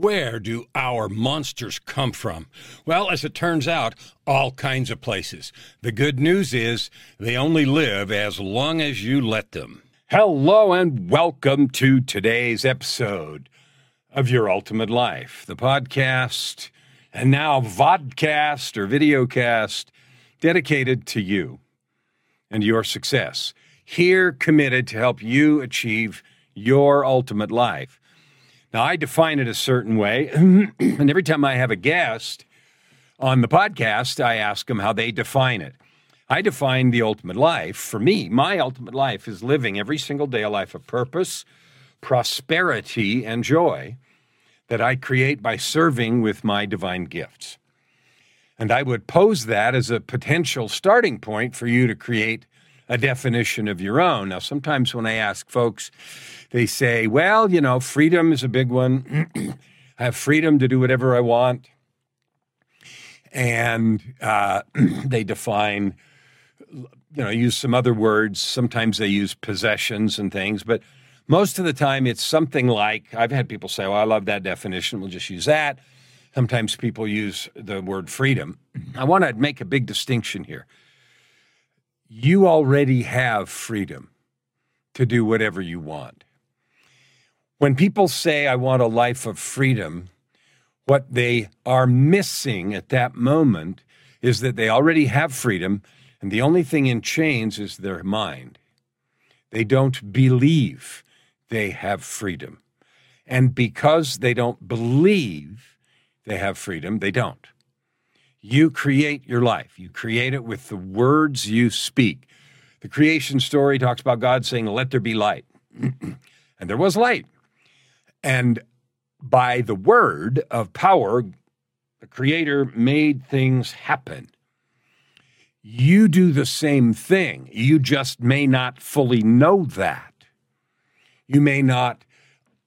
Where do our monsters come from? Well, as it turns out, all kinds of places. The good news is they only live as long as you let them. Hello, and welcome to today's episode of Your Ultimate Life, the podcast and now vodcast or videocast dedicated to you and your success. Here, committed to help you achieve your ultimate life. Now, I define it a certain way. and every time I have a guest on the podcast, I ask them how they define it. I define the ultimate life. For me, my ultimate life is living every single day a life of purpose, prosperity, and joy that I create by serving with my divine gifts. And I would pose that as a potential starting point for you to create a definition of your own. Now, sometimes when I ask folks, they say, well, you know, freedom is a big one. I have freedom to do whatever I want. And uh, they define, you know, use some other words. Sometimes they use possessions and things, but most of the time it's something like I've had people say, well, I love that definition. We'll just use that. Sometimes people use the word freedom. I want to make a big distinction here. You already have freedom to do whatever you want. When people say, I want a life of freedom, what they are missing at that moment is that they already have freedom, and the only thing in chains is their mind. They don't believe they have freedom. And because they don't believe they have freedom, they don't. You create your life, you create it with the words you speak. The creation story talks about God saying, Let there be light. and there was light. And by the word of power, the Creator made things happen. You do the same thing. You just may not fully know that. You may not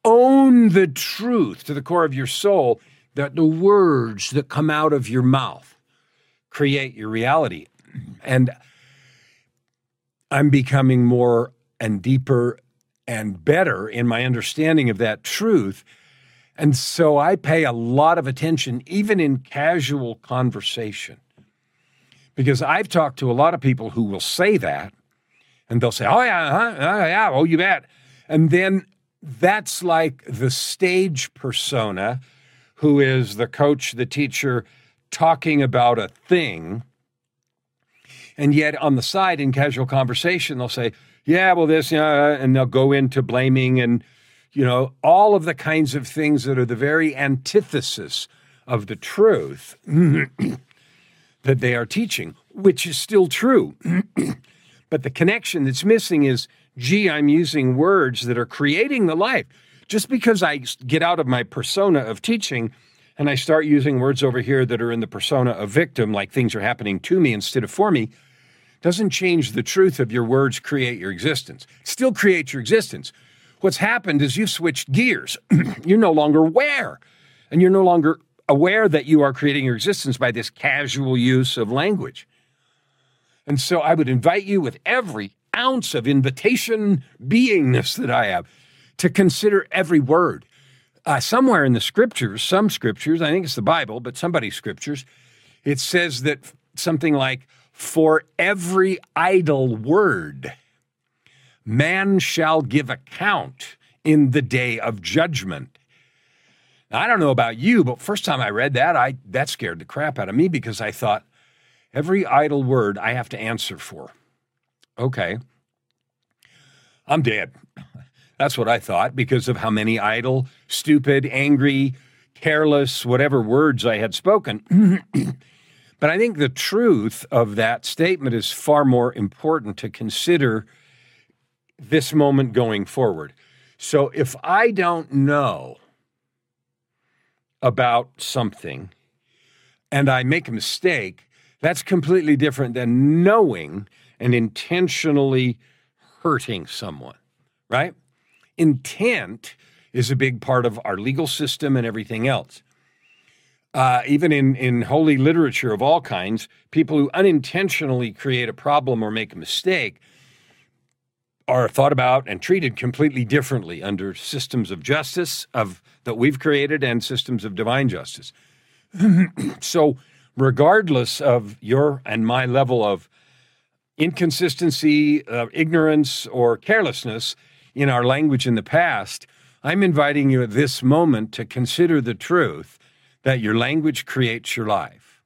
own the truth to the core of your soul that the words that come out of your mouth create your reality. And I'm becoming more and deeper and better in my understanding of that truth. And so I pay a lot of attention, even in casual conversation, because I've talked to a lot of people who will say that, and they'll say, Oh, yeah, huh? oh, yeah, oh, you bet. And then that's like the stage persona who is the coach, the teacher, talking about a thing. And yet on the side in casual conversation, they'll say, yeah, well, this, and they'll go into blaming and, you know, all of the kinds of things that are the very antithesis of the truth that they are teaching, which is still true. but the connection that's missing is, gee, I'm using words that are creating the life. Just because I get out of my persona of teaching and I start using words over here that are in the persona of victim, like things are happening to me instead of for me, doesn't change the truth of your words create your existence. Still create your existence. What's happened is you've switched gears. you're no longer aware, and you're no longer aware that you are creating your existence by this casual use of language. And so I would invite you with every ounce of invitation beingness that I have to consider every word. Uh, somewhere in the scriptures, some scriptures, I think it's the Bible, but somebody's scriptures, it says that something like, for every idle word. Man shall give account in the day of judgment. Now, I don't know about you, but first time I read that, I that scared the crap out of me because I thought every idle word I have to answer for. Okay. I'm dead. That's what I thought because of how many idle, stupid, angry, careless, whatever words I had spoken. But I think the truth of that statement is far more important to consider this moment going forward. So if I don't know about something and I make a mistake, that's completely different than knowing and intentionally hurting someone, right? Intent is a big part of our legal system and everything else uh, even in, in holy literature of all kinds, people who unintentionally create a problem or make a mistake are thought about and treated completely differently under systems of justice of that we've created and systems of divine justice. so, regardless of your and my level of inconsistency, uh, ignorance, or carelessness in our language in the past, I'm inviting you at this moment to consider the truth that your language creates your life.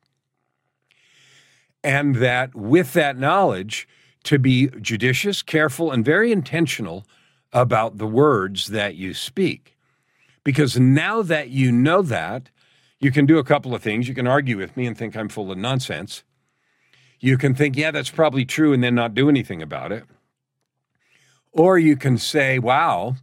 And that with that knowledge, to be judicious, careful, and very intentional about the words that you speak. Because now that you know that, you can do a couple of things. You can argue with me and think I'm full of nonsense. You can think, yeah, that's probably true, and then not do anything about it. Or you can say, wow,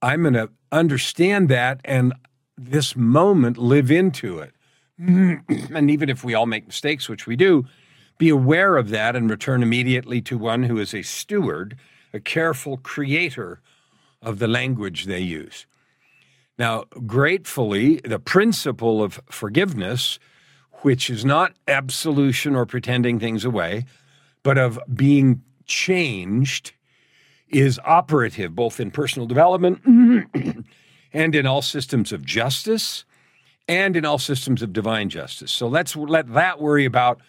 I'm going to understand that and this moment live into it. and even if we all make mistakes, which we do, be aware of that and return immediately to one who is a steward, a careful creator of the language they use. Now, gratefully, the principle of forgiveness, which is not absolution or pretending things away, but of being changed, is operative both in personal development and in all systems of justice and in all systems of divine justice. So let's let that worry about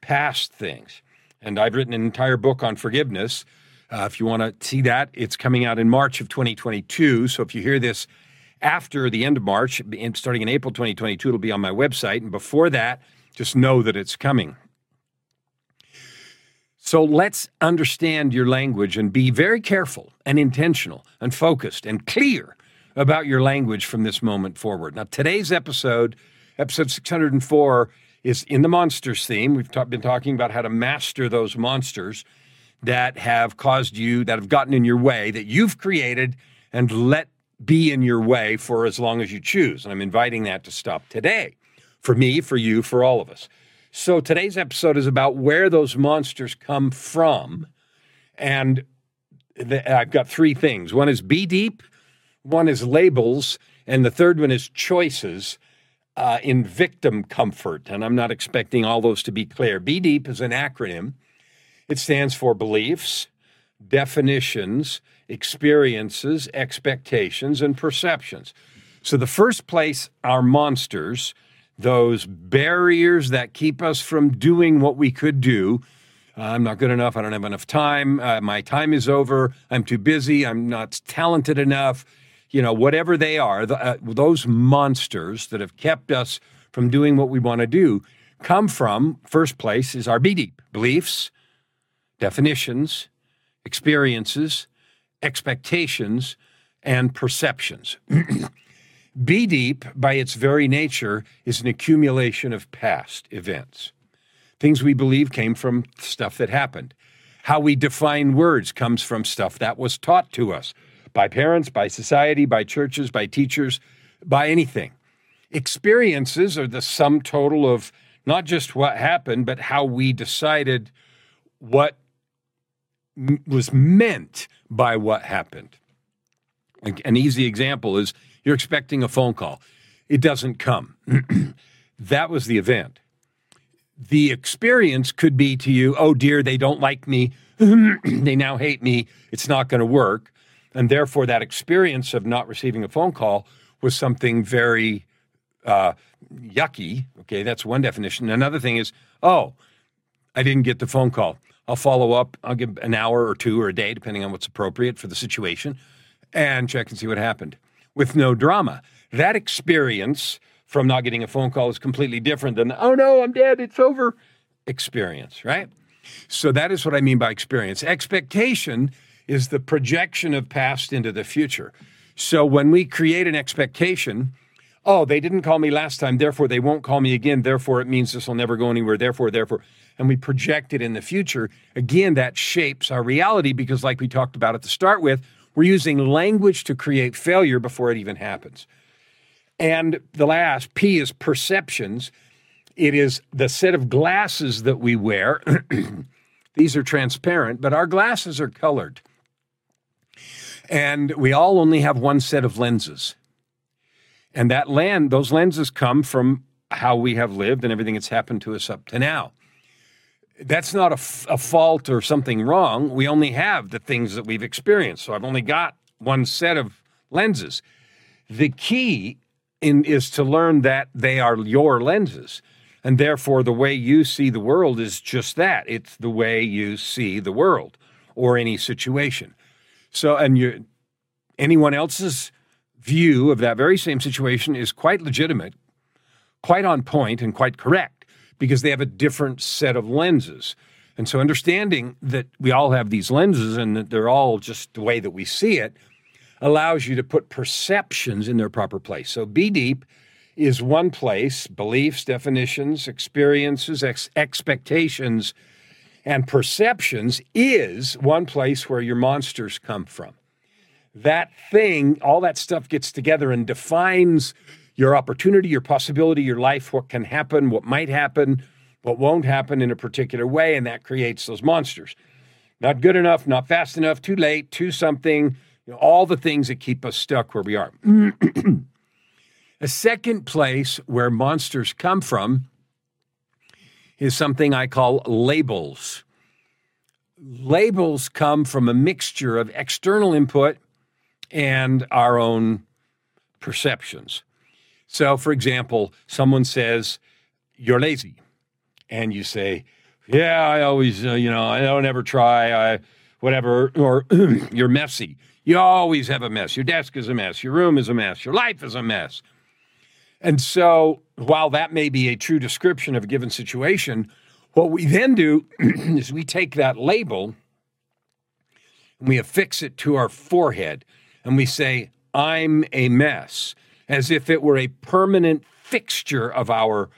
past things. And I've written an entire book on forgiveness. Uh, if you want to see that, it's coming out in March of 2022. So if you hear this after the end of March, starting in April 2022, it'll be on my website. And before that, just know that it's coming. So let's understand your language and be very careful and intentional and focused and clear about your language from this moment forward. Now, today's episode, episode 604, is in the monsters theme. We've ta- been talking about how to master those monsters that have caused you, that have gotten in your way, that you've created and let be in your way for as long as you choose. And I'm inviting that to stop today for me, for you, for all of us. So today's episode is about where those monsters come from. And I've got three things one is be deep, one is labels, and the third one is choices uh, in victim comfort. And I'm not expecting all those to be clear. Be deep is an acronym, it stands for beliefs, definitions, experiences, expectations, and perceptions. So, the first place our monsters, those barriers that keep us from doing what we could do, uh, I'm not good enough. I don't have enough time. Uh, my time is over. I'm too busy. I'm not talented enough. You know, whatever they are, the, uh, those monsters that have kept us from doing what we want to do come from, first place, is our BD beliefs, definitions, experiences, expectations, and perceptions. Be deep, by its very nature, is an accumulation of past events. Things we believe came from stuff that happened. How we define words comes from stuff that was taught to us by parents, by society, by churches, by teachers, by anything. Experiences are the sum total of not just what happened, but how we decided what was meant by what happened. An easy example is you're expecting a phone call, it doesn't come. that was the event. The experience could be to you, oh dear, they don't like me. they now hate me. It's not going to work. And therefore, that experience of not receiving a phone call was something very uh, yucky. Okay, that's one definition. Another thing is, oh, I didn't get the phone call. I'll follow up. I'll give an hour or two or a day, depending on what's appropriate for the situation, and check and see what happened with no drama. That experience from not getting a phone call is completely different than, oh no, I'm dead, it's over experience, right? So that is what I mean by experience. Expectation is the projection of past into the future. So when we create an expectation, oh, they didn't call me last time, therefore they won't call me again, therefore it means this will never go anywhere, therefore, therefore, and we project it in the future, again, that shapes our reality because, like we talked about at the start with, we're using language to create failure before it even happens. And the last, P is perceptions. It is the set of glasses that we wear. These are transparent, but our glasses are colored. And we all only have one set of lenses. And that land, those lenses come from how we have lived and everything that's happened to us up to now that's not a, f- a fault or something wrong. We only have the things that we've experienced. So I've only got one set of lenses. The key in, is to learn that they are your lenses. And therefore, the way you see the world is just that it's the way you see the world or any situation. So, and you, anyone else's view of that very same situation is quite legitimate, quite on point, and quite correct because they have a different set of lenses. And so, understanding that we all have these lenses and that they're all just the way that we see it allows you to put perceptions in their proper place. So, be deep is one place, beliefs, definitions, experiences, ex- expectations, and perceptions is one place where your monsters come from. That thing, all that stuff gets together and defines your opportunity, your possibility, your life, what can happen, what might happen, what won't happen in a particular way, and that creates those monsters. Not good enough, not fast enough, too late, too something, you know, all the things that keep us stuck where we are. a second place where monsters come from is something I call labels. Labels come from a mixture of external input and our own perceptions. So, for example, someone says, You're lazy. And you say, Yeah, I always, uh, you know, I don't ever try, I, whatever, or you're messy. You always have a mess. Your desk is a mess. Your room is a mess. Your life is a mess. And so, while that may be a true description of a given situation, what we then do is we take that label and we affix it to our forehead and we say, I'm a mess as if it were a permanent fixture of our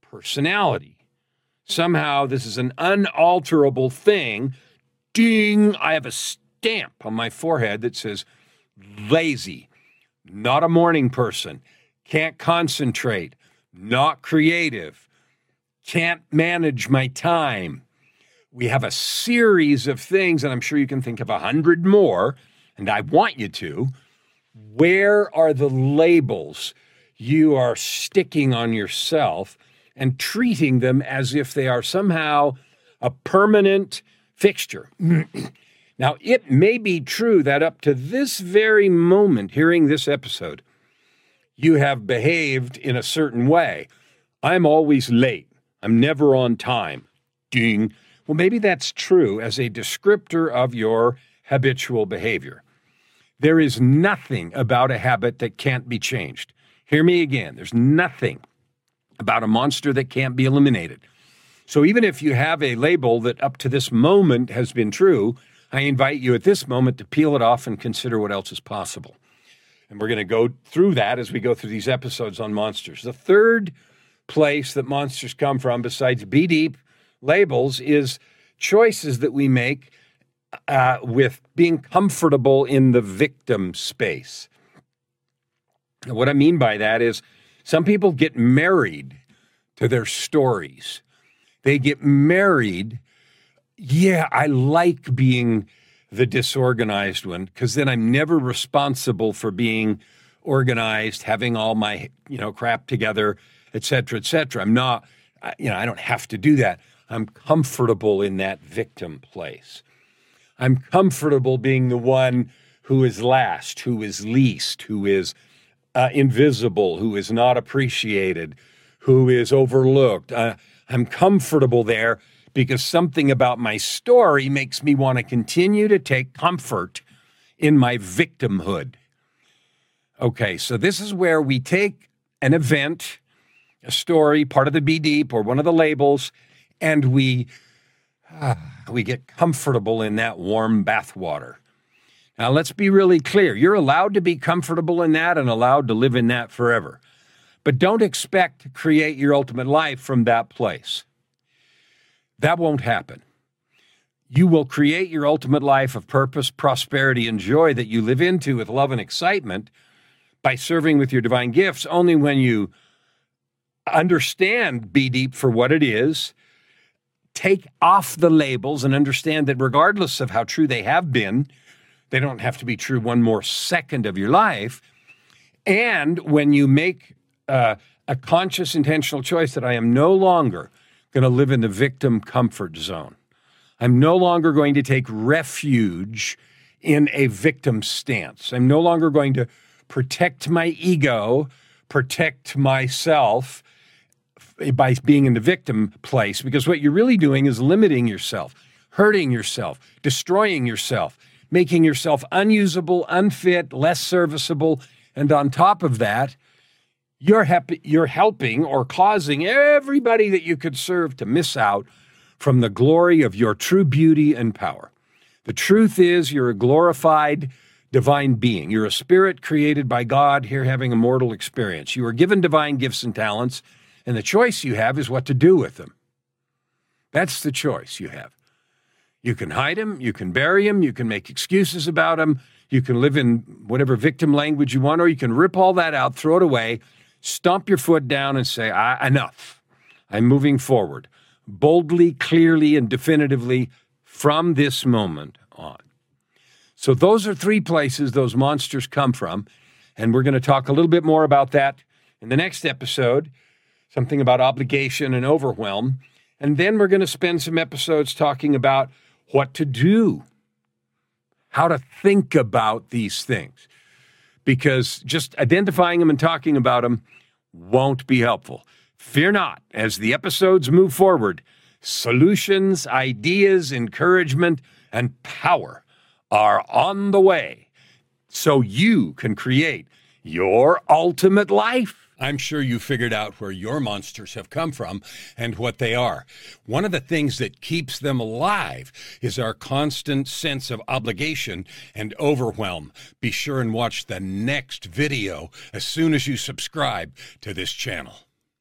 personality. Somehow, this is an unalterable thing. Ding! I have a stamp on my forehead that says lazy, not a morning person, can't concentrate, not creative, can't manage my time. We have a series of things, and I'm sure you can think of a hundred more, and I want you to, where are the labels you are sticking on yourself and treating them as if they are somehow a permanent fixture? now, it may be true that up to this very moment, hearing this episode, you have behaved in a certain way. I'm always late. I'm never on time. Ding. Well, maybe that's true as a descriptor of your habitual behavior. There is nothing about a habit that can't be changed. Hear me again. There's nothing about a monster that can't be eliminated. So even if you have a label that up to this moment has been true, I invite you at this moment to peel it off and consider what else is possible. And we're going to go through that as we go through these episodes on monsters. The third place that monsters come from, besides be deep labels, is choices that we make uh, with being comfortable in the victim space. And what I mean by that is some people get married to their stories. They get married. Yeah, I like being the disorganized one because then I'm never responsible for being organized, having all my you know crap together, et cetera, et cetera. I'm not, you know, I don't have to do that. I'm comfortable in that victim place. I'm comfortable being the one who is last, who is least, who is uh, invisible, who is not appreciated, who is overlooked. Uh, I'm comfortable there because something about my story makes me want to continue to take comfort in my victimhood. Okay, so this is where we take an event, a story, part of the B Deep or one of the labels, and we we get comfortable in that warm bath water. Now, let's be really clear. You're allowed to be comfortable in that and allowed to live in that forever. But don't expect to create your ultimate life from that place. That won't happen. You will create your ultimate life of purpose, prosperity, and joy that you live into with love and excitement by serving with your divine gifts only when you understand Be Deep for what it is take off the labels and understand that regardless of how true they have been, they don't have to be true one more second of your life. And when you make uh, a conscious, intentional choice that I am no longer going to live in the victim comfort zone. I'm no longer going to take refuge in a victim stance. I'm no longer going to protect my ego, protect myself by being in the victim place, because what you're really doing is limiting yourself, hurting yourself, destroying yourself, making yourself unusable, unfit, less serviceable. And on top of that, you're, happy, you're helping or causing everybody that you could serve to miss out from the glory of your true beauty and power. The truth is, you're a glorified divine being. You're a spirit created by God here having a mortal experience. You are given divine gifts and talents, and the choice you have is what to do with them. That's the choice you have. You can hide them, you can bury them, you can make excuses about them, you can live in whatever victim language you want, or you can rip all that out, throw it away, stomp your foot down, and say, Enough. I'm moving forward boldly, clearly, and definitively from this moment on. So, those are three places those monsters come from. And we're going to talk a little bit more about that in the next episode something about obligation and overwhelm. And then we're going to spend some episodes talking about what to do, how to think about these things. Because just identifying them and talking about them won't be helpful. Fear not, as the episodes move forward, solutions, ideas, encouragement, and power are on the way so you can create your ultimate life. I'm sure you figured out where your monsters have come from and what they are. One of the things that keeps them alive is our constant sense of obligation and overwhelm. Be sure and watch the next video as soon as you subscribe to this channel.